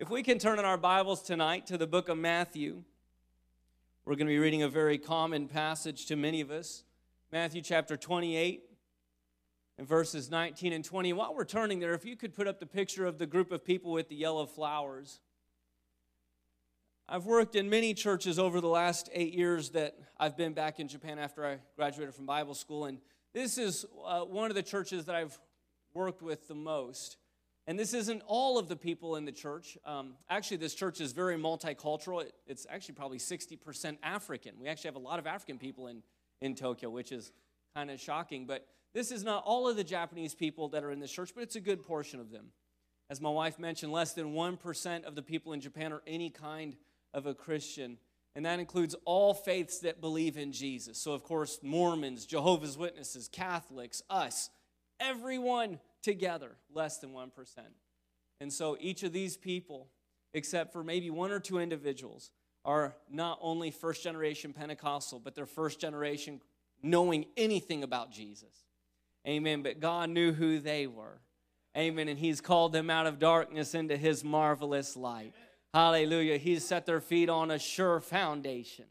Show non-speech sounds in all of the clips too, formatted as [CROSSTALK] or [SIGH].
If we can turn in our Bibles tonight to the book of Matthew, we're going to be reading a very common passage to many of us Matthew chapter 28 and verses 19 and 20. While we're turning there, if you could put up the picture of the group of people with the yellow flowers. I've worked in many churches over the last eight years that I've been back in Japan after I graduated from Bible school, and this is uh, one of the churches that I've worked with the most. And this isn't all of the people in the church. Um, actually, this church is very multicultural. It, it's actually probably 60% African. We actually have a lot of African people in, in Tokyo, which is kind of shocking. But this is not all of the Japanese people that are in this church, but it's a good portion of them. As my wife mentioned, less than 1% of the people in Japan are any kind of a Christian. And that includes all faiths that believe in Jesus. So, of course, Mormons, Jehovah's Witnesses, Catholics, us, everyone together, less than 1%. And so each of these people, except for maybe one or two individuals, are not only first generation Pentecostal, but they're first generation knowing anything about Jesus. Amen. But God knew who they were. Amen. And He's called them out of darkness into His marvelous light. Hallelujah. He's set their feet on a sure foundation.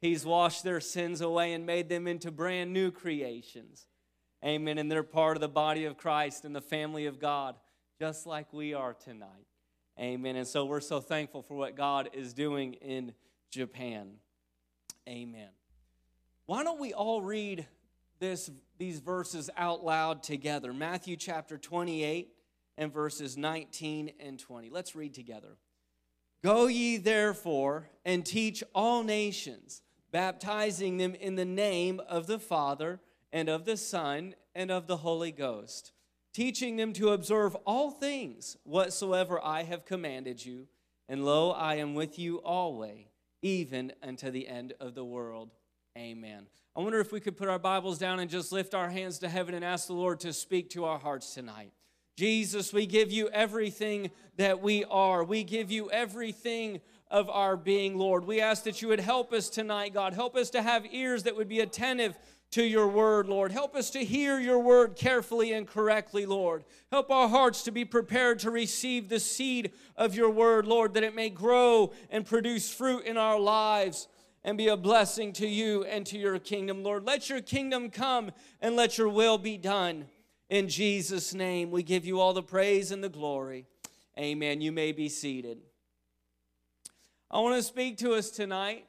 He's washed their sins away and made them into brand new creations. Amen. And they're part of the body of Christ and the family of God, just like we are tonight. Amen. And so we're so thankful for what God is doing in Japan. Amen. Why don't we all read this, these verses out loud together? Matthew chapter 28 and verses 19 and 20. Let's read together. Go ye therefore and teach all nations, baptizing them in the name of the Father and of the Son, and of the Holy Ghost, teaching them to observe all things whatsoever I have commanded you. And lo, I am with you always, even unto the end of the world. Amen. I wonder if we could put our Bibles down and just lift our hands to heaven and ask the Lord to speak to our hearts tonight. Jesus, we give you everything that we are. We give you everything of our being, Lord. We ask that you would help us tonight, God. Help us to have ears that would be attentive to your word, Lord. Help us to hear your word carefully and correctly, Lord. Help our hearts to be prepared to receive the seed of your word, Lord, that it may grow and produce fruit in our lives and be a blessing to you and to your kingdom, Lord. Let your kingdom come and let your will be done. In Jesus' name, we give you all the praise and the glory. Amen. You may be seated. I want to speak to us tonight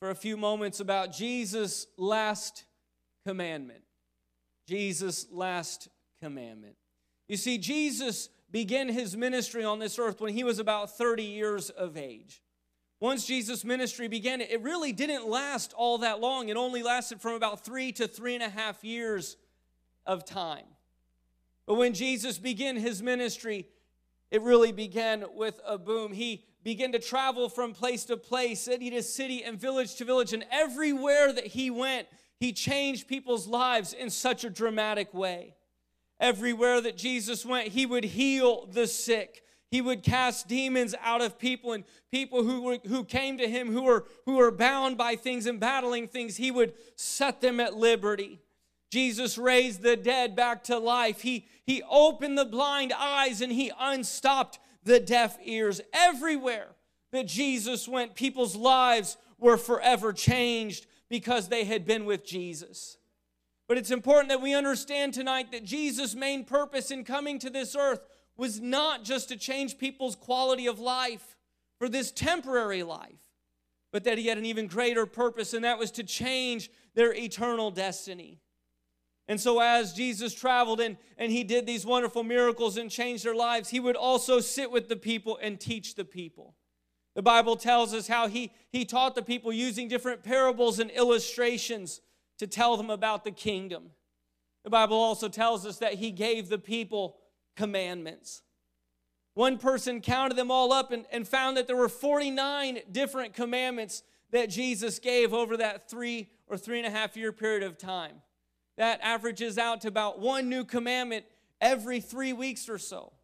for a few moments about Jesus' last commandment. Jesus' last commandment. You see, Jesus began his ministry on this earth when he was about 30 years of age. Once Jesus' ministry began, it really didn't last all that long. It only lasted from about three to three and a half years of time. But when Jesus began his ministry, it really began with a boom. He began to travel from place to place, city to city, and village to village, and everywhere that he went, he changed people's lives in such a dramatic way. Everywhere that Jesus went, he would heal the sick. He would cast demons out of people and people who, were, who came to him who were, who were bound by things and battling things, he would set them at liberty. Jesus raised the dead back to life. He, he opened the blind eyes and he unstopped the deaf ears. Everywhere that Jesus went, people's lives were forever changed because they had been with Jesus. But it's important that we understand tonight that Jesus' main purpose in coming to this earth was not just to change people's quality of life for this temporary life, but that he had an even greater purpose, and that was to change their eternal destiny. And so, as Jesus traveled and, and he did these wonderful miracles and changed their lives, he would also sit with the people and teach the people. The Bible tells us how he, he taught the people using different parables and illustrations to tell them about the kingdom. The Bible also tells us that he gave the people commandments. One person counted them all up and, and found that there were 49 different commandments that Jesus gave over that three or three and a half year period of time. That averages out to about one new commandment every three weeks or so.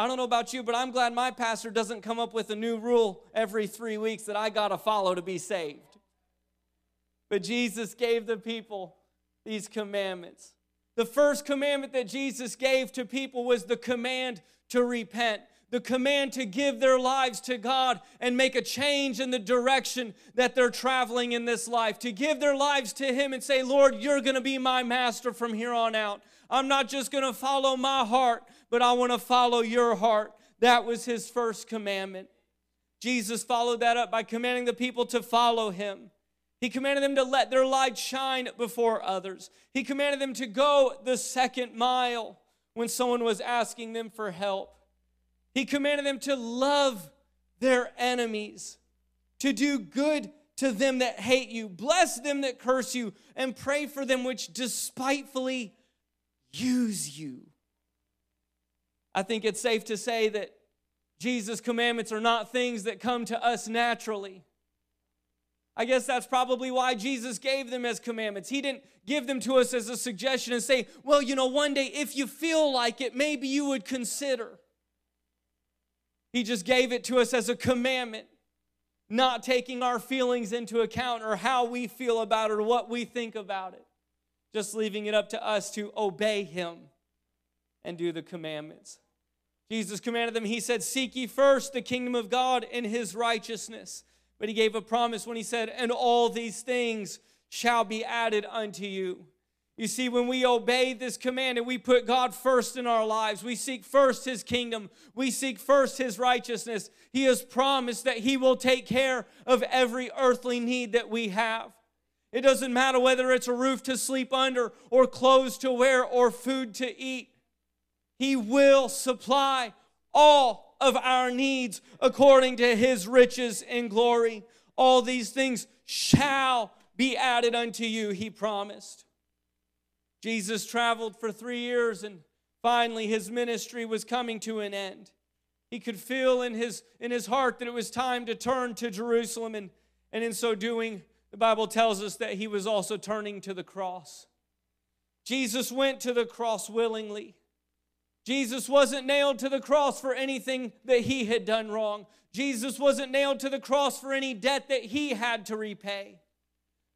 I don't know about you, but I'm glad my pastor doesn't come up with a new rule every three weeks that I got to follow to be saved. But Jesus gave the people these commandments. The first commandment that Jesus gave to people was the command to repent. the command to give their lives to God and make a change in the direction that they're traveling in this life, to give their lives to Him and say, Lord, you're going to be my master from here on out. I'm not just going to follow my heart, but I want to follow your heart. That was His first commandment. Jesus followed that up by commanding the people to follow Him. He commanded them to let their light shine before others. He commanded them to go the second mile when someone was asking them for help. He commanded them to love their enemies, to do good to them that hate you, bless them that curse you, and pray for them which despitefully use you. I think it's safe to say that Jesus' commandments are not things that come to us naturally. I guess that's probably why Jesus gave them as commandments. He didn't give them to us as a suggestion and say, well, you know, one day if you feel like it, maybe you would consider. He just gave it to us as a commandment, not taking our feelings into account or how we feel about it or what we think about it, just leaving it up to us to obey Him and do the commandments. Jesus commanded them, He said, Seek ye first the kingdom of God and His righteousness but he gave a promise when he said, And all these things shall be added unto you. You see, when we obey this command and we put God first in our lives, we seek first His kingdom, we seek first His righteousness, He has promised that He will take care of every earthly need that we have. It doesn't matter whether it's a roof to sleep under, or clothes to wear, or food to eat. He will supply all of our needs according to his riches and glory. All these things shall be added unto you, he promised. Jesus traveled for three years and finally his ministry was coming to an end. He could feel in his, in his heart that it was time to turn to Jerusalem, and, and in so doing, the Bible tells us that he was also turning to the cross. Jesus went to the cross willingly. Jesus wasn't nailed to the cross for anything that he had done wrong. Jesus wasn't nailed to the cross for any debt that he had to repay.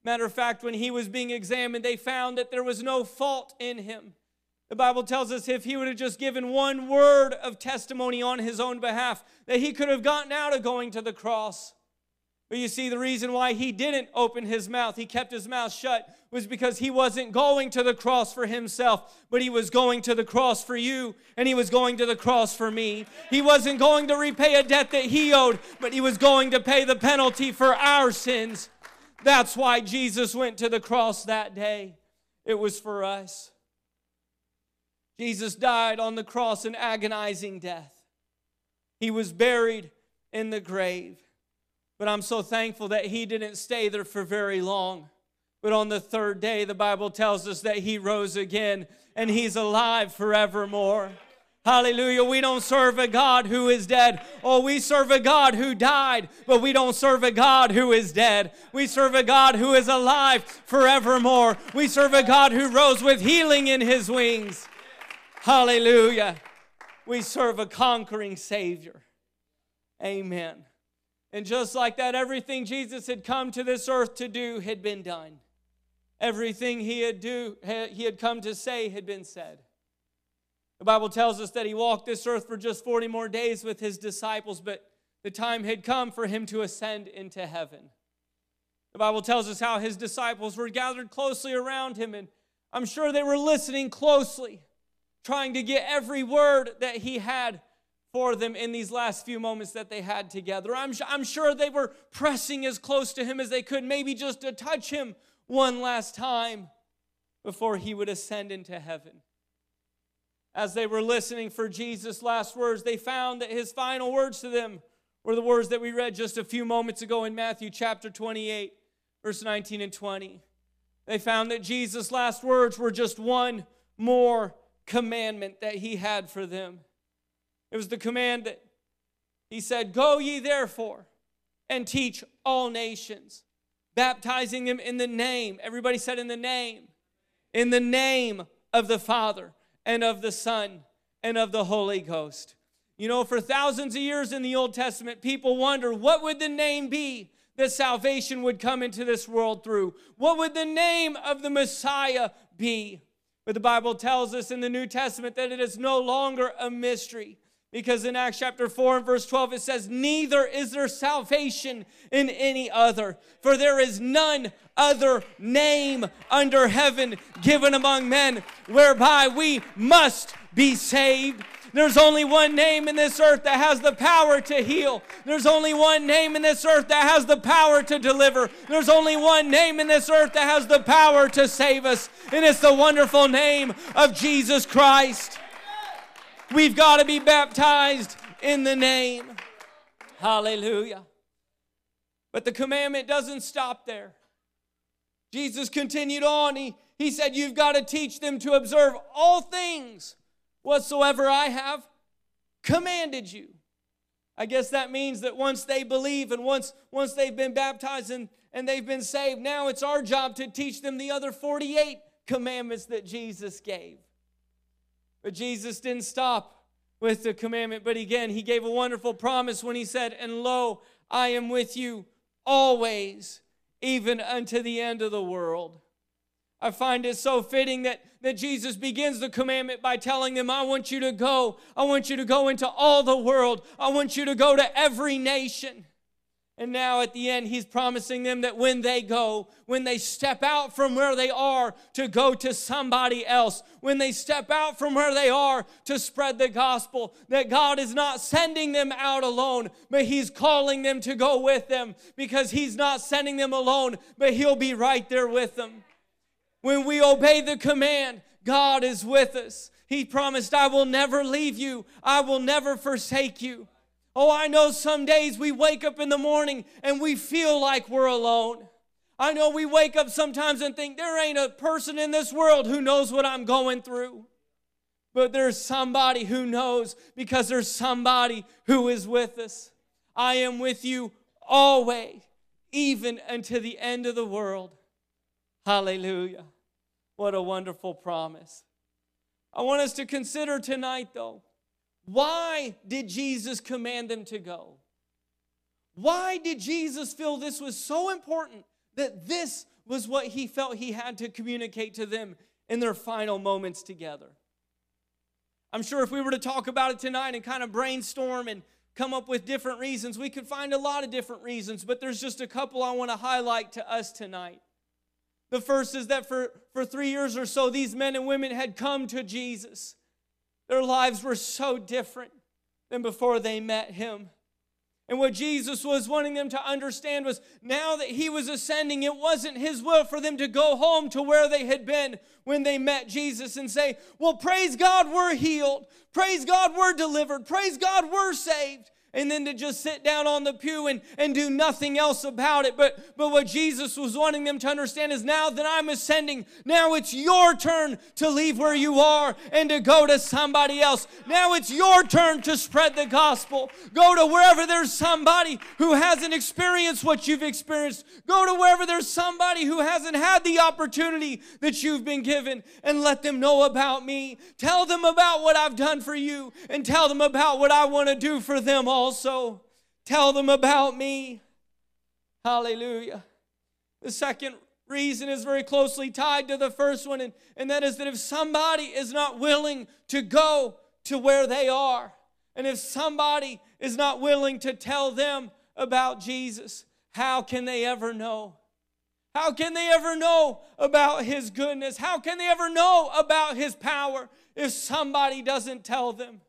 Matter of fact, when he was being examined, they found that there was no fault in him. The Bible tells us if he would have just given one word of testimony on his own behalf, that he could have gotten out of going to the cross. But you see, the reason why he didn't open his mouth, he kept his mouth shut, was because he wasn't going to the cross for himself, but he was going to the cross for you, and he was going to the cross for me. He wasn't going to repay a debt that he owed, but he was going to pay the penalty for our sins. That's why Jesus went to the cross that day. It was for us. Jesus died on the cross an agonizing death. He was buried in the grave. But I'm so thankful that he didn't stay there for very long. But on the third day, the Bible tells us that he rose again and he's alive forevermore. Hallelujah. We don't serve a God who is dead. Oh, we serve a God who died, but we don't serve a God who is dead. We serve a God who is alive forevermore. We serve a God who rose with healing in his wings. Hallelujah. We serve a conquering Savior. Amen. And just like that, everything Jesus had come to this earth to do had been done. Everything he had, do, he had come to say had been said. The Bible tells us that he walked this earth for just 40 more days with his disciples, but the time had come for him to ascend into heaven. The Bible tells us how his disciples were gathered closely around him, and I'm sure they were listening closely, trying to get every word that he had for them in these last few moments that they had together. I'm, I'm sure they were pressing as close to him as they could, maybe just to touch him one last time before he would ascend into heaven. As they were listening for Jesus' last words, they found that his final words to them were the words that we read just a few moments ago in Matthew chapter 28, verse 19 and 20. They found that Jesus' last words were just one more commandment that he had for them. It was the command that he said, Go ye therefore and teach all nations, baptizing them in the name. Everybody said, In the name. In the name of the Father and of the Son and of the Holy Ghost. You know, for thousands of years in the Old Testament, people wonder what would the name be that salvation would come into this world through? What would the name of the Messiah be? But the Bible tells us in the New Testament that it is no longer a mystery Because in Acts chapter 4 and verse 12, it says, Neither is there salvation in any other, for there is none other name under heaven given among men whereby we must be saved. There's only one name in this earth that has the power to heal. There's only one name in this earth that has the power to deliver. There's only one name in this earth that has the power to save us, and it's the wonderful name of Jesus Christ. We've got to be baptized in the name. Hallelujah. But the commandment doesn't stop there. Jesus continued on. He, he said, You've got to teach them to observe all things whatsoever I have commanded you. I guess that means that once they believe and once, once they've been baptized and, and they've been saved, now it's our job to teach them the other 48 commandments that Jesus gave. But Jesus didn't stop with the commandment, but again, he gave a wonderful promise when he said, And lo, I am with you always, even unto the end of the world. I find it so fitting that, that Jesus begins the commandment by telling them, I want you to go. I want you to go into all the world. I want you to go to every nation. And now at the end, he's promising them that when they go, when they step out from where they are to go to somebody else, when they step out from where they are to spread the gospel, that God is not sending them out alone, but he's calling them to go with them because he's not sending them alone, but he'll be right there with them. When we obey the command, God is with us. He promised, I will never leave you, I will never forsake you. Oh, I know some days we wake up in the morning and we feel like we're alone. I know we wake up sometimes and think there ain't a person in this world who knows what I'm going through. But there's somebody who knows because there's somebody who is with us. I am with you always, even unto the end of the world. Hallelujah. What a wonderful promise. I want us to consider tonight, though, why did Jesus command them to go? Why did Jesus feel this was so important that this was what he felt he had to communicate to them in their final moments together? I'm sure if we were to talk about it tonight and kind of brainstorm and come up with different reasons, we could find a lot of different reasons, but there's just a couple I want to highlight to us tonight. The first is that for, for three years or so, these men and women had come to Jesus. Their lives were so different than before they met him. And what Jesus was wanting them to understand was now that he was ascending, it wasn't his will for them to go home to where they had been when they met Jesus and say, Well, praise God, we're healed. Praise God, we're delivered. Praise God, we're saved and then to just sit down on the pew and, and do nothing else about it. But, but what Jesus was wanting them to understand is now that I'm ascending, now it's your turn to leave where you are and to go to somebody else. Now it's your turn to spread the gospel. Go to wherever there's somebody who hasn't experienced what you've experienced. Go to wherever there's somebody who hasn't had the opportunity that you've been given and let them know about me. Tell them about what I've done for you and tell them about what I want to do for them all also tell them about me. Hallelujah. The second reason is very closely tied to the first one, and, and that is that if somebody is not willing to go to where they are, and if somebody is not willing to tell them about Jesus, how can they ever know? How can they ever know about His goodness? How can they ever know about His power if somebody doesn't tell them?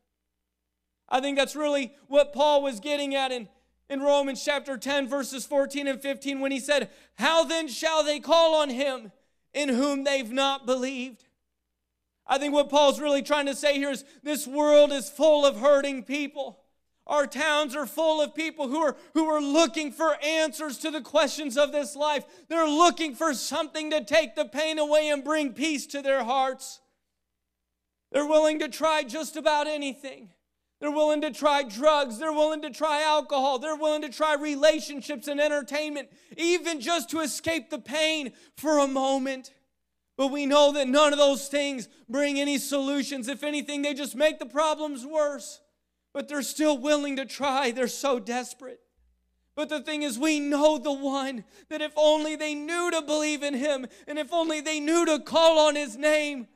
I think that's really what Paul was getting at in, in Romans chapter 10, verses 14 and 15, when he said, How then shall they call on him in whom they've not believed? I think what Paul's really trying to say here is this world is full of hurting people. Our towns are full of people who are, who are looking for answers to the questions of this life. They're looking for something to take the pain away and bring peace to their hearts. They're willing to try just about anything. They're willing to try drugs. They're willing to try alcohol. They're willing to try relationships and entertainment, even just to escape the pain for a moment. But we know that none of those things bring any solutions. If anything, they just make the problems worse. But they're still willing to try. They're so desperate. But the thing is, we know the one that if only they knew to believe in him and if only they knew to call on his name,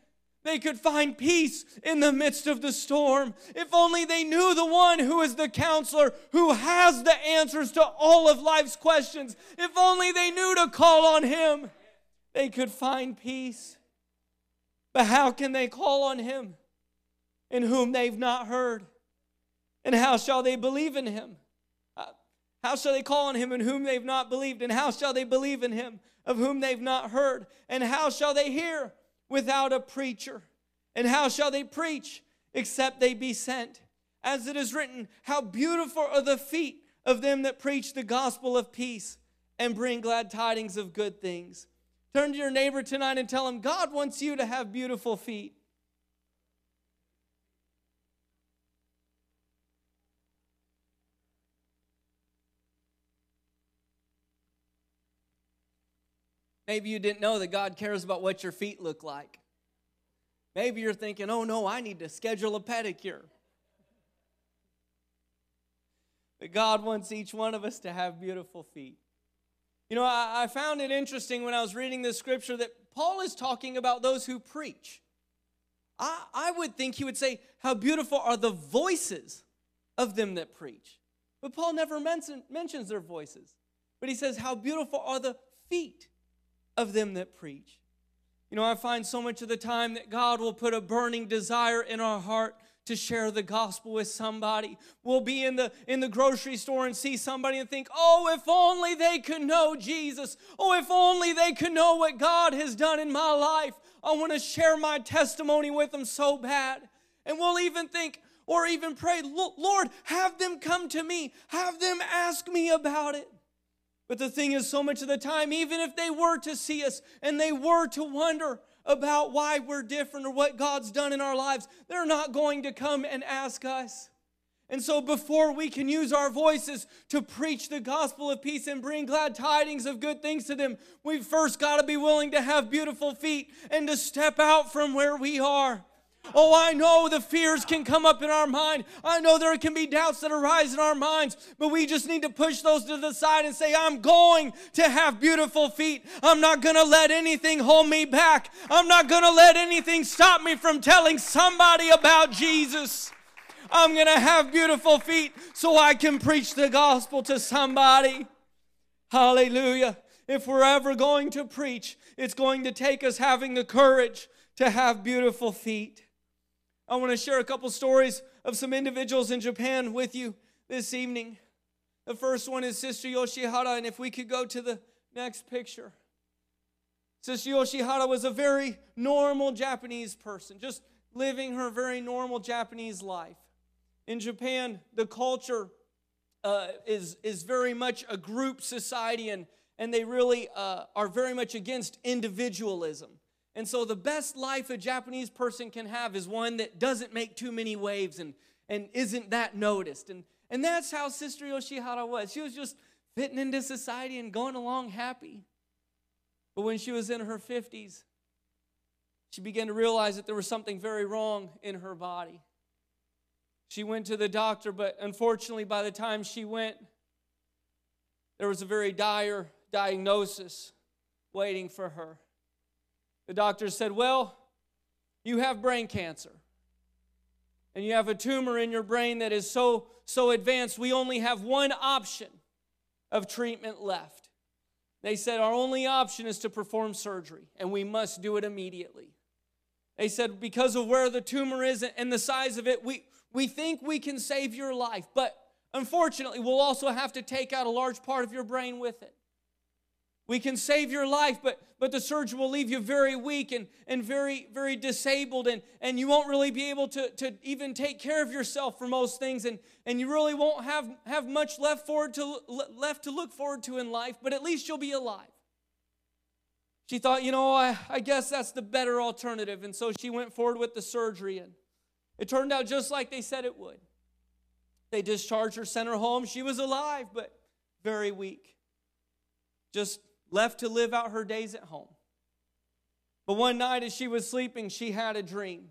they could find peace in the midst of the storm. If only they knew the one who is the counselor, who has the answers to all of life's questions. If only they knew to call on him, they could find peace. But how can they call on him in whom they've not heard? And how shall they believe in him? Uh, how shall they call on him in whom they've not believed? And how shall they believe in him of whom they've not heard? And how shall they hear without a preacher? And how shall they preach except they be sent? As it is written, How beautiful are the feet of them that preach the gospel of peace and bring glad tidings of good things. Turn to your neighbor tonight and tell him, God wants you to have beautiful feet. Maybe you didn't know that God cares about what your feet look like. Maybe you're thinking, oh no, I need to schedule a pedicure. But God wants each one of us to have beautiful feet. You know, I, I, found it interesting when I was reading this scripture that Paul is talking about those who preach. I, I would think he would say, How beautiful are the voices of them that preach. But Paul never mention, mentions their voices. But he says, How beautiful are the feet of them that preach. You know, I find so much of the time that God will put a burning desire in our heart to share the gospel with somebody. We'll be in the in the grocery store and see somebody and think, "Oh, if only they could know Jesus. Oh, if only they could know what God has done in my life. I want to share my testimony with them so bad." And we'll even think or even pray, "Lord, have them come to me. Have them ask me about it." But the thing is, so much of the time, even if they were to see us and they were to wonder about why we're different or what God's done in our lives, they're not going to come and ask us. And so, before we can use our voices to preach the gospel of peace and bring glad tidings of good things to them, we've first got to be willing to have beautiful feet and to step out from where we are. Oh, I know the fears can come up in our mind. I know there can be doubts that arise in our minds, but we just need to push those to the side and say, I'm going to have beautiful feet. I'm not going to let anything hold me back. I'm not going to let anything stop me from telling somebody about Jesus. I'm going to have beautiful feet so I can preach the gospel to somebody. Hallelujah. If we're ever going to preach, it's going to take us having the courage to have beautiful feet. I want to share a couple stories of some individuals in Japan with you this evening. The first one is Sister Yoshihara, and if we could go to the next picture. Sister Yoshihara was a very normal Japanese person, just living her very normal Japanese life. In Japan, the culture uh, is, is very much a group society, and, and they really uh, are very much against individualism. And so, the best life a Japanese person can have is one that doesn't make too many waves and, and isn't that noticed. And, and that's how Sister Yoshihara was. She was just fitting into society and going along happy. But when she was in her 50s, she began to realize that there was something very wrong in her body. She went to the doctor, but unfortunately, by the time she went, there was a very dire diagnosis waiting for her. The doctor said, Well, you have brain cancer. And you have a tumor in your brain that is so, so advanced, we only have one option of treatment left. They said, Our only option is to perform surgery, and we must do it immediately. They said, Because of where the tumor is and the size of it, we, we think we can save your life, but unfortunately, we'll also have to take out a large part of your brain with it. We can save your life, but, but the surgery will leave you very weak and, and very, very disabled, and, and you won't really be able to, to even take care of yourself for most things, and, and you really won't have, have much left, forward to, left to look forward to in life, but at least you'll be alive. She thought, you know, I, I guess that's the better alternative, and so she went forward with the surgery, and it turned out just like they said it would. They discharged her, sent her home. She was alive, but very weak. Just left to live out her days at home. But one night as she was sleeping, she had a dream.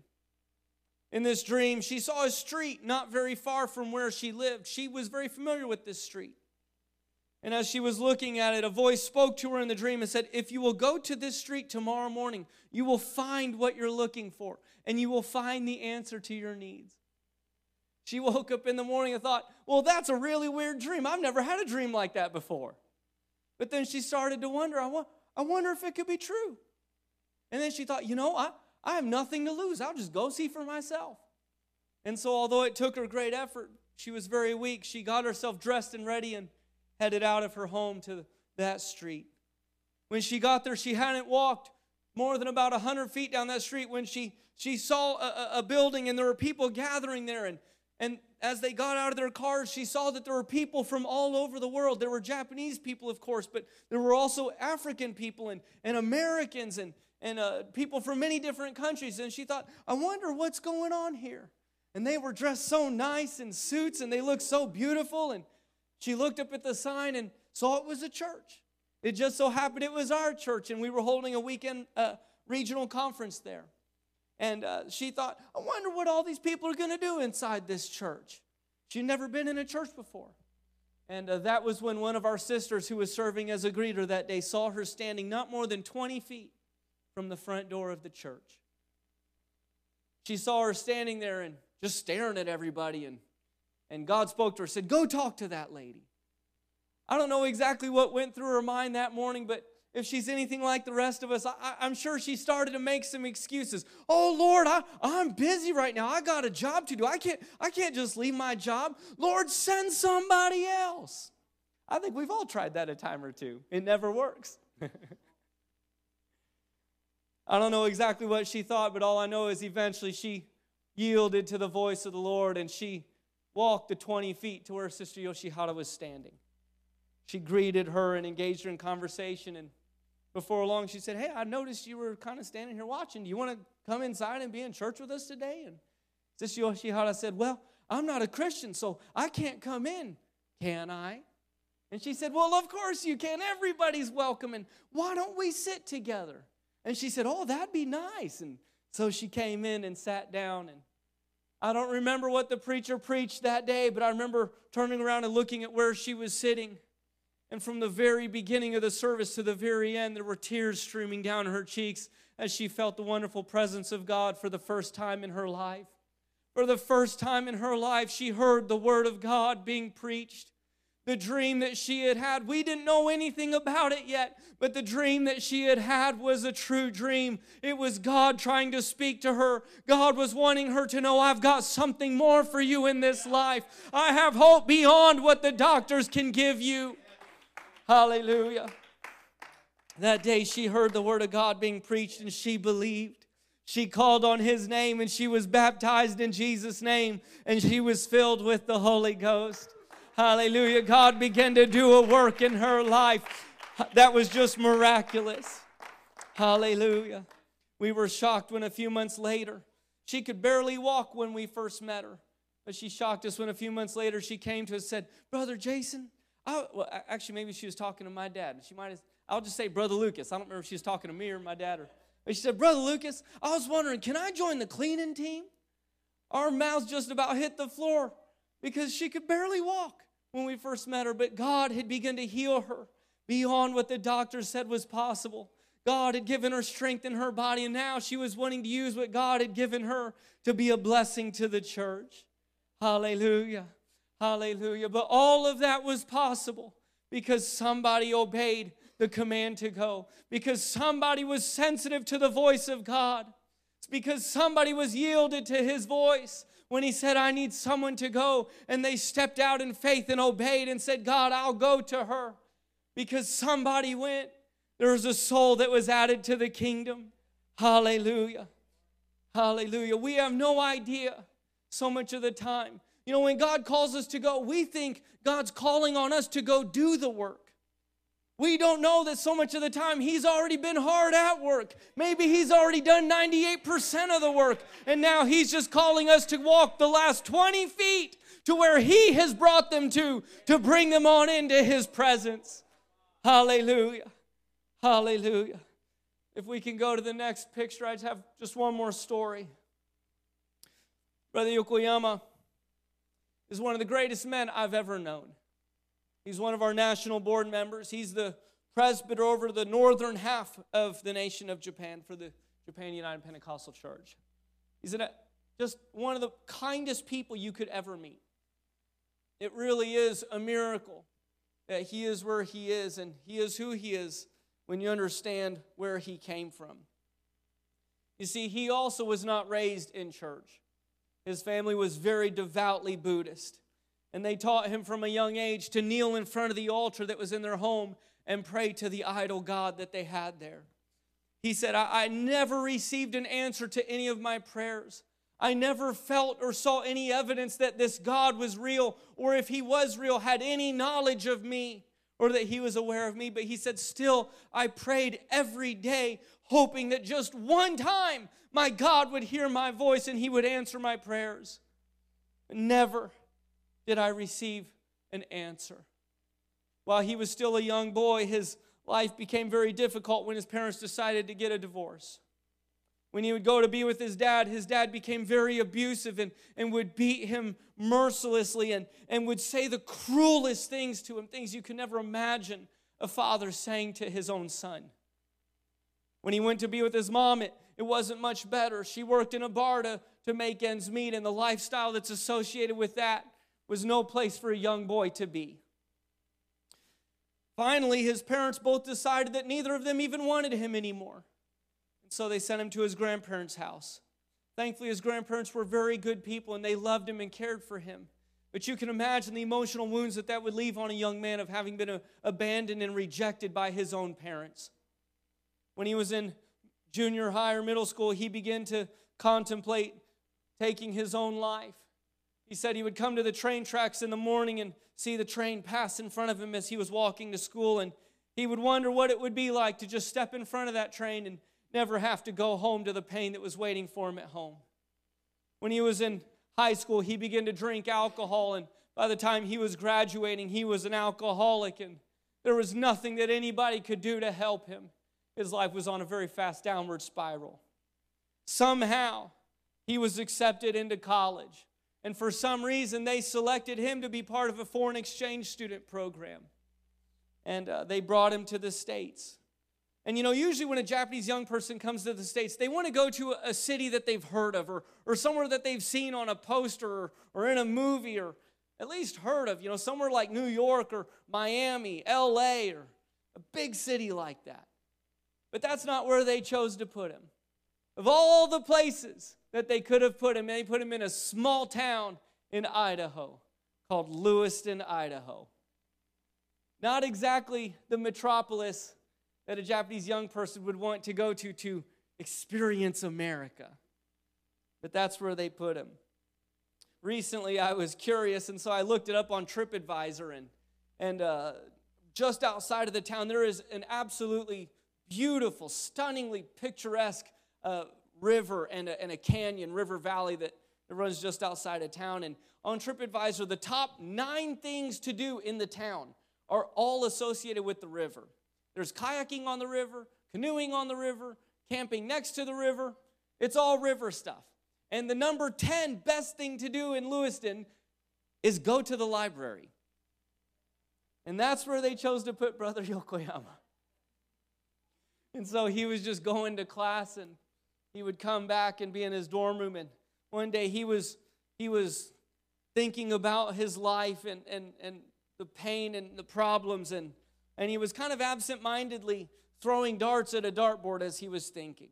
In this dream, she saw a street not very far from where she lived. She was very familiar with this street. And as she was looking at it, a voice spoke to her in the dream and said, If you will go to this street tomorrow morning, you will find what you're looking for, and you will find the answer to your needs. She woke up in the morning and thought, Well, that's a really weird dream. I've never had a dream like that before. But then she started to wonder, I, I wonder if it could be true. And then she thought, You know, I, I have nothing to lose. I'll just go see for myself. And so, although it took her great effort, she was very weak. She got herself dressed and ready and headed out of her home to that street. When she got there, she hadn't walked more than about 100 feet down that street when she, she saw a, a building and there were people gathering there. And, and as they got out of their cars, she saw that there were people from all over the world. There were Japanese people, of course, but there were also African people and, and Americans and, and uh, people from many different countries. And she thought, I wonder what's going on here. And they were dressed so nice in suits and they looked so beautiful. And she looked up at the sign and saw it was a church. It just so happened it was our church, and we were holding a weekend uh, regional conference there. And uh, she thought, I wonder what all these people are going to do inside this church. She'd never been in a church before. And uh, that was when one of our sisters, who was serving as a greeter that day, saw her standing not more than 20 feet from the front door of the church. She saw her standing there and just staring at everybody and and God spoke to her, said, Go talk to that lady. I don't know exactly what went through her mind that morning, but if she's anything like the rest of us, I, am sure she started to make some excuses. Oh Lord, I, I'm busy right now. I got a job to do. I can't, I can't just leave my job. Lord, send somebody else. I think we've all tried that a time or two. It never works. [LAUGHS] I don't know exactly what she thought, but all I know is eventually she yielded to the voice of the Lord and she walked the 20 feet to where Sister Yoshihara was standing. She greeted her and engaged her in conversation. And before long, she said, Hey, I noticed you were kind of standing here watching. Do you want to come inside and be in church with us today? And Sister Yoshihara said, Well, I'm not a Christian, so I can't come in. Can I? And she said, Well, of course you can. Everybody's welcome. And why don't we sit together? And she said, Oh, that'd be nice. And so she came in and sat down. And I don't remember what the preacher preached that day, but I remember turning around and looking at where she was sitting. And from the very beginning of the service to the very end, there were tears streaming down her cheeks as she felt the wonderful presence of God for the first time in her life. For the first time in her life, she heard the word of God being preached the dream that she had had. We didn't know anything about it yet, but the dream that she had had was a true dream. It was God trying to speak to her. God was wanting her to know, I've got something more for you in this life. I have hope beyond what the doctors can give you. Hallelujah. That day she heard the word of God being preached and she believed. She called on his name and she was baptized in Jesus' name and she was filled with the Holy Ghost. Hallelujah. God began to do a work in her life that was just miraculous. Hallelujah. We were shocked when a few months later, she could barely walk when we first met her. But she shocked us when a few months later she came to us and said, Brother Jason, I, well, actually, maybe she was talking to my dad. She might have, I'll just say Brother Lucas. I don't remember if she was talking to me or my dad. Or, but she said, Brother Lucas, I was wondering, can I join the cleaning team? Our mouths just about hit the floor because she could barely walk when we first met her, but God had begun to heal her beyond what the doctors said was possible. God had given her strength in her body, and now she was wanting to use what God had given her to be a blessing to the church. Hallelujah. Hallelujah. But all of that was possible because somebody obeyed the command to go, because somebody was sensitive to the voice of God. It's because somebody was yielded to his voice when he said, I need someone to go. And they stepped out in faith and obeyed and said, God, I'll go to her. Because somebody went. There was a soul that was added to the kingdom. Hallelujah. Hallelujah. We have no idea so much of the time. You know, when God calls us to go, we think God's calling on us to go do the work. We don't know that so much of the time He's already been hard at work. Maybe He's already done 98% of the work, and now He's just calling us to walk the last 20 feet to where He has brought them to, to bring them on into His presence. Hallelujah. Hallelujah. If we can go to the next picture, I just have just one more story. Brother Yokoyama is one of the greatest men I've ever known. He's one of our national board members. He's the presbyter over the northern half of the nation of Japan for the Japan United Pentecostal Church. He's an, uh, just one of the kindest people you could ever meet. It really is a miracle that he is where he is and he is who he is when you understand where he came from. You see, he also was not raised in church. His family was very devoutly Buddhist. And they taught him from a young age to kneel in front of the altar that was in their home and pray to the idol God that they had there. He said, I, I never received an answer to any of my prayers. I never felt or saw any evidence that this God was real, or if he was real, had any knowledge of me, or that he was aware of me. But he said, Still, I prayed every day, hoping that just one time my God would hear my voice and he would answer my prayers. Never did I receive an answer. While he was still a young boy, his life became very difficult when his parents decided to get a divorce. When he would go to be with his dad, his dad became very abusive and, and would beat him mercilessly and, and would say the cruelest things to him, things you can never imagine a father saying to his own son. When he went to be with his mom, it, it wasn't much better. She worked in a bar to, to make ends meet, and the lifestyle that's associated with that was no place for a young boy to be. Finally, his parents both decided that neither of them even wanted him anymore. And So they sent him to his grandparents' house. Thankfully, his grandparents were very good people and they loved him and cared for him. But you can imagine the emotional wounds that that would leave on a young man of having been uh, abandoned and rejected by his own parents. When he was in junior high or middle school, he began to contemplate taking his own life. He said he would come to the train tracks in the morning and see the train pass in front of him as he was walking to school, and he would wonder what it would be like to just step in front of that train and never have to go home to the pain that was waiting for him at home. When he was in high school, he began to drink alcohol, and by the time he was graduating, he was an alcoholic, and there was nothing that anybody could do to help him. His life was on a very fast downward spiral. Somehow, he was accepted into college, and for some reason, they selected him to be part of a foreign exchange student program. And uh, they brought him to the States. And you know, usually when a Japanese young person comes to the States, they want to go to a city that they've heard of or, or somewhere that they've seen on a poster or, or in a movie or at least heard of, you know, somewhere like New York or Miami, LA, or a big city like that. But that's not where they chose to put him. Of all the places that they could have put him, they put him in a small town in Idaho called Lewiston, Idaho. Not exactly the metropolis that a Japanese young person would want to go to to experience America. But that's where they put him. Recently, I was curious, and so I looked it up on TripAdvisor, and, and uh, just outside of the town, there is an absolutely beautiful, stunningly picturesque uh, river and a, and a canyon, river valley that, runs just outside of town. And on TripAdvisor, the top nine things to do in the town are all associated with the river. There's kayaking on the river, canoeing on the river, camping next to the river. It's all river stuff. And the number 10 best thing to do in Lewiston is go to the library. And that's where they chose to put Brother Yokoyama. And so he was just going to class and he would come back and be in his dorm room. And one day he was, he was thinking about his life and, and, and the pain and the problems. And and he was kind of absent mindedly throwing darts at a dartboard as he was thinking.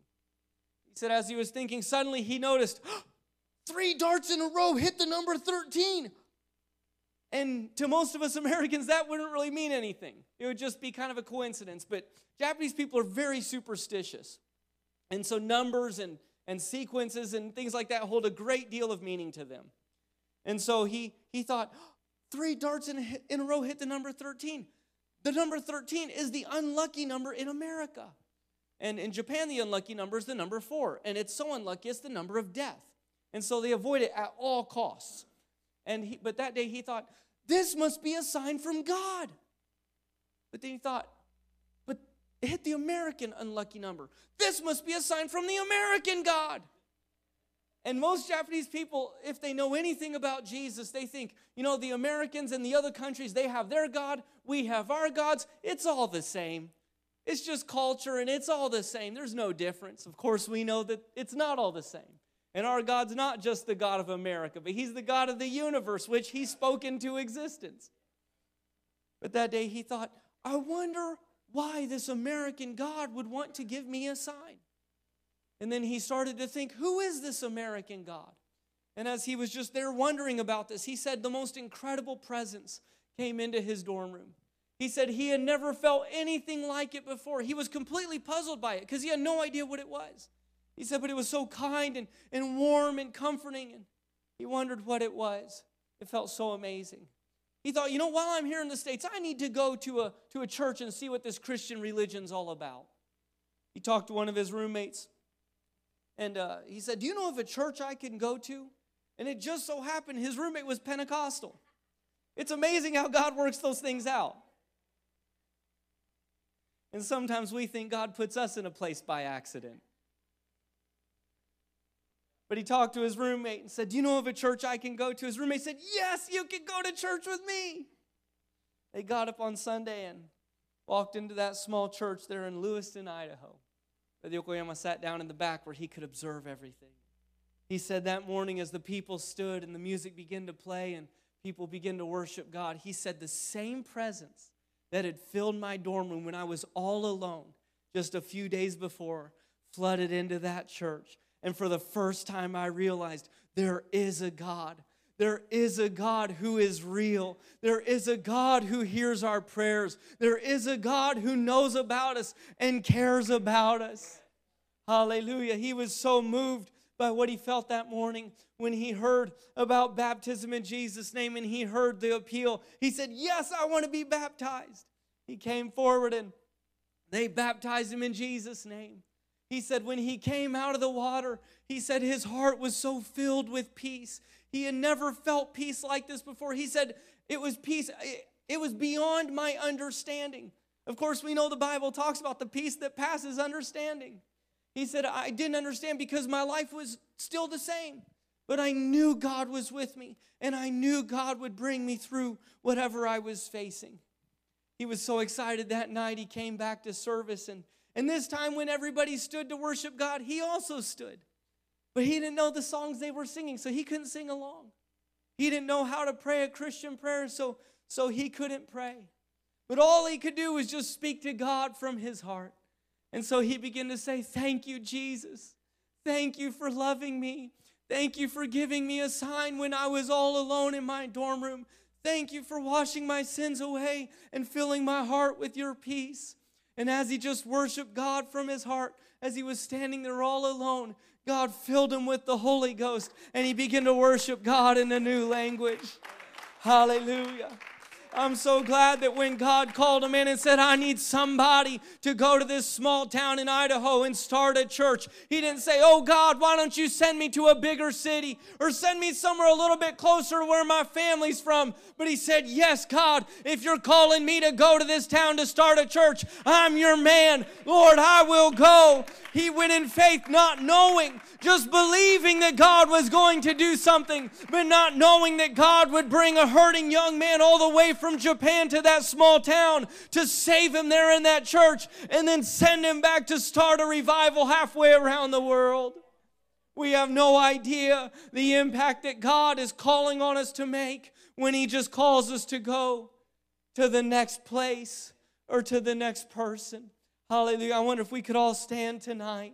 He said, as he was thinking, suddenly he noticed [GASPS] three darts in a row hit the number 13. And to most of us [LAUGHS] Americans, that wouldn't really mean anything. It would just be kind of a coincidence. But Japanese people are very superstitious. And so numbers and, and sequences and things like that hold a great deal of meaning to them. And so he, he thought, [GASPS] three darts in in a row hit the number 13. The number 13 is the unlucky number in America. And in Japan, the unlucky number is the number four. And it's so unlucky, it's the number of death. And so they avoid it at all costs. And he, but that day he thought, this must be a sign from God. But then he thought, but it hit the American unlucky number. This must be a sign from the American God. And most Japanese people, if they know anything about Jesus, they think, you know, the Americans and the other countries, they have their God, we have our gods. It's all the same. It's just culture and it's all the same. There's no difference. Of course, we know that it's not all the same. And our God's not just the God of America, but He's the God of the universe, which He spoke into existence. But that day he thought, I wonder why this American God would want to give me a sign. And then he started to think, who is this American God? And as he was just there wondering about this, he said the most incredible presence came into his dorm room. He said he had never felt anything like it before. He was completely puzzled by it because he had no idea what it was. He said, but it was so kind and, and warm and comforting. And he wondered what it was. It felt so amazing. He thought, you know, while I'm here in the States, I need to go to a, to a church and see what this Christian religion's all about. He talked to one of his roommates and uh, he said, Do you know of a church I can go to? And it just so happened his roommate was Pentecostal. It's amazing how God works those things out. And sometimes we think God puts us in a place by accident. But he talked to his roommate and said, Do you know of a church I can go to? His roommate said, Yes, you can go to church with me. They got up on Sunday and walked into that small church there in Lewiston, Idaho. But the Yokoyama sat down in the back where he could observe everything. He said that morning as the people stood and the music began to play and people began to worship God, he said the same presence that had filled my dorm room when I was all alone just a few days before flooded into that church. And for the first time, I realized there is a God. There is a God who is real. There is a God who hears our prayers. There is a God who knows about us and cares about us. Hallelujah. He was so moved by what he felt that morning when he heard about baptism in Jesus' name and he heard the appeal. He said, Yes, I want to be baptized. He came forward and they baptized him in Jesus' name. He said, when he came out of the water, he said his heart was so filled with peace. He had never felt peace like this before. He said, it was peace, it was beyond my understanding. Of course, we know the Bible talks about the peace that passes understanding. He said, I didn't understand because my life was still the same, but I knew God was with me and I knew God would bring me through whatever I was facing. He was so excited that night. He came back to service and and this time, when everybody stood to worship God, he also stood. But he didn't know the songs they were singing, so he couldn't sing along. He didn't know how to pray a Christian prayer, so, so he couldn't pray. But all he could do was just speak to God from his heart. And so he began to say, Thank you, Jesus. Thank you for loving me. Thank you for giving me a sign when I was all alone in my dorm room. Thank you for washing my sins away and filling my heart with your peace. And as he just worshiped God from his heart, as he was standing there all alone, God filled him with the Holy Ghost and he began to worship God in a new language. Hallelujah. I'm so glad that when God called him in and said, I need somebody to go to this small town in Idaho and start a church, he didn't say, Oh God, why don't you send me to a bigger city or send me somewhere a little bit closer to where my family's from? But he said, Yes, God, if you're calling me to go to this town to start a church, I'm your man. Lord, I will go. He went in faith, not knowing, just believing that God was going to do something, but not knowing that God would bring a hurting young man all the way from Japan to that small town to save him there in that church and then send him back to start a revival halfway around the world. We have no idea the impact that God is calling on us to make when He just calls us to go to the next place or to the next person. Hallelujah. I wonder if we could all stand tonight.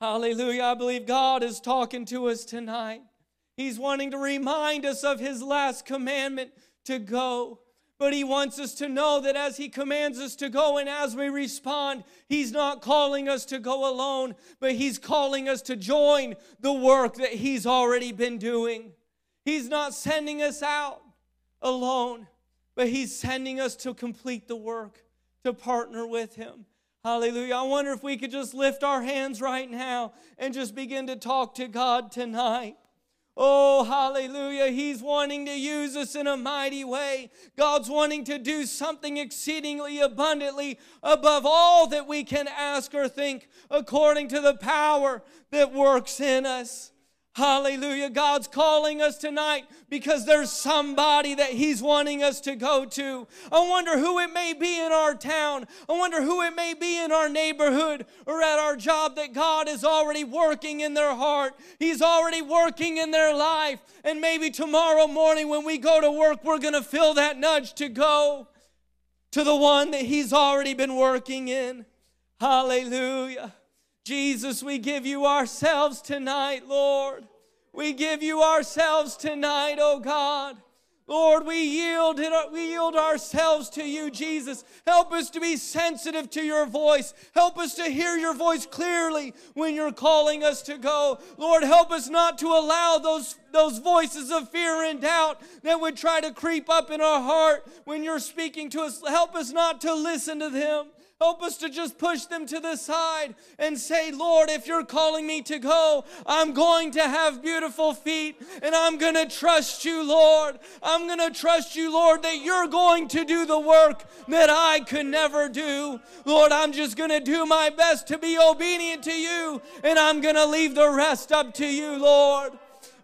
Hallelujah. I believe God is talking to us tonight. He's wanting to remind us of His last commandment to go. But He wants us to know that as He commands us to go and as we respond, He's not calling us to go alone, but He's calling us to join the work that He's already been doing. He's not sending us out alone, but He's sending us to complete the work to partner with Him. Hallelujah. I wonder if we could just lift our hands right now and just begin to talk to God tonight. Oh, hallelujah. He's wanting to use us in a mighty way. God's wanting to do something exceedingly abundantly above all that we can ask or think, according to the power that works in us. Hallelujah. God's calling us tonight because there's somebody that He's wanting us to go to. I wonder who it may be in our town. I wonder who it may be in our neighborhood or at our job that God is already working in their heart. He's already working in their life. And maybe tomorrow morning when we go to work, we're going to feel that nudge to go to the one that He's already been working in. Hallelujah. Jesus, we give you ourselves tonight, Lord. We give you ourselves tonight, oh God. Lord, we yield we yield ourselves to you, Jesus. Help us to be sensitive to your voice. Help us to hear your voice clearly when you're calling us to go. Lord, help us not to allow those, those voices of fear and doubt that would try to creep up in our heart when you're speaking to us. Help us not to listen to them. Help us to just push them to the side and say, Lord, if you're calling me to go, I'm going to have beautiful feet and I'm going to trust you, Lord. I'm going to trust you, Lord, that you're going to do the work that I could never do. Lord, I'm just going to do my best to be obedient to you and I'm going to leave the rest up to you, Lord.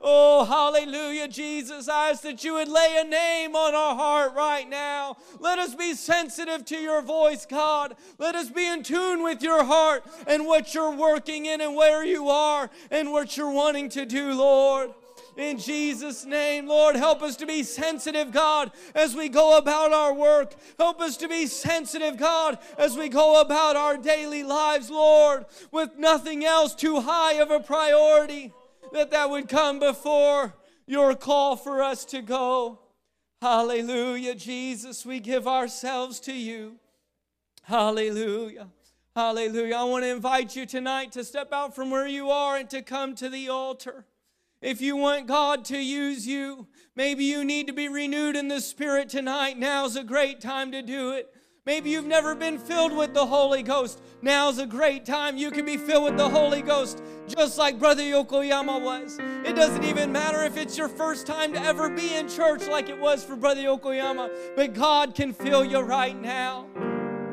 Oh, hallelujah, Jesus. I ask that you would lay a name on our heart right now. Let us be sensitive to your voice, God. Let us be in tune with your heart and what you're working in and where you are and what you're wanting to do, Lord. In Jesus' name, Lord, help us to be sensitive, God, as we go about our work. Help us to be sensitive, God, as we go about our daily lives, Lord, with nothing else too high of a priority that that would come before your call for us to go. Hallelujah, Jesus, we give ourselves to you. Hallelujah. Hallelujah. I want to invite you tonight to step out from where you are and to come to the altar. If you want God to use you, maybe you need to be renewed in the Spirit tonight. Now's a great time to do it. Maybe you've never been filled with the Holy Ghost. Now's a great time. You can be filled with the Holy Ghost just like Brother Yokoyama was. It doesn't even matter if it's your first time to ever be in church like it was for Brother Yokoyama, but God can fill you right now.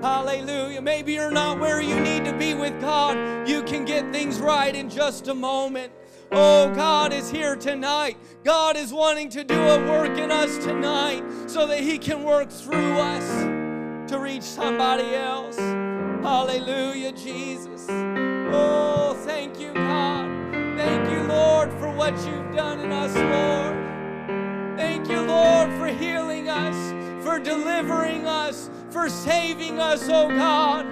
Hallelujah. Maybe you're not where you need to be with God. You can get things right in just a moment. Oh, God is here tonight. God is wanting to do a work in us tonight so that He can work through us to reach somebody else. Hallelujah, Jesus. Oh, thank you, God. Thank you, Lord, for what you've done in us, Lord. Thank you, Lord, for healing us, for delivering us, for saving us, oh God.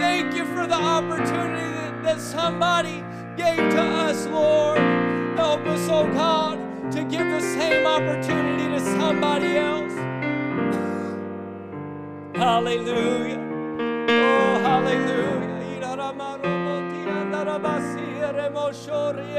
Thank you for the opportunity that, that somebody gave to us, Lord. Help us, oh God, to give the same opportunity to somebody else. Hallelujah. Oh, hallelujah.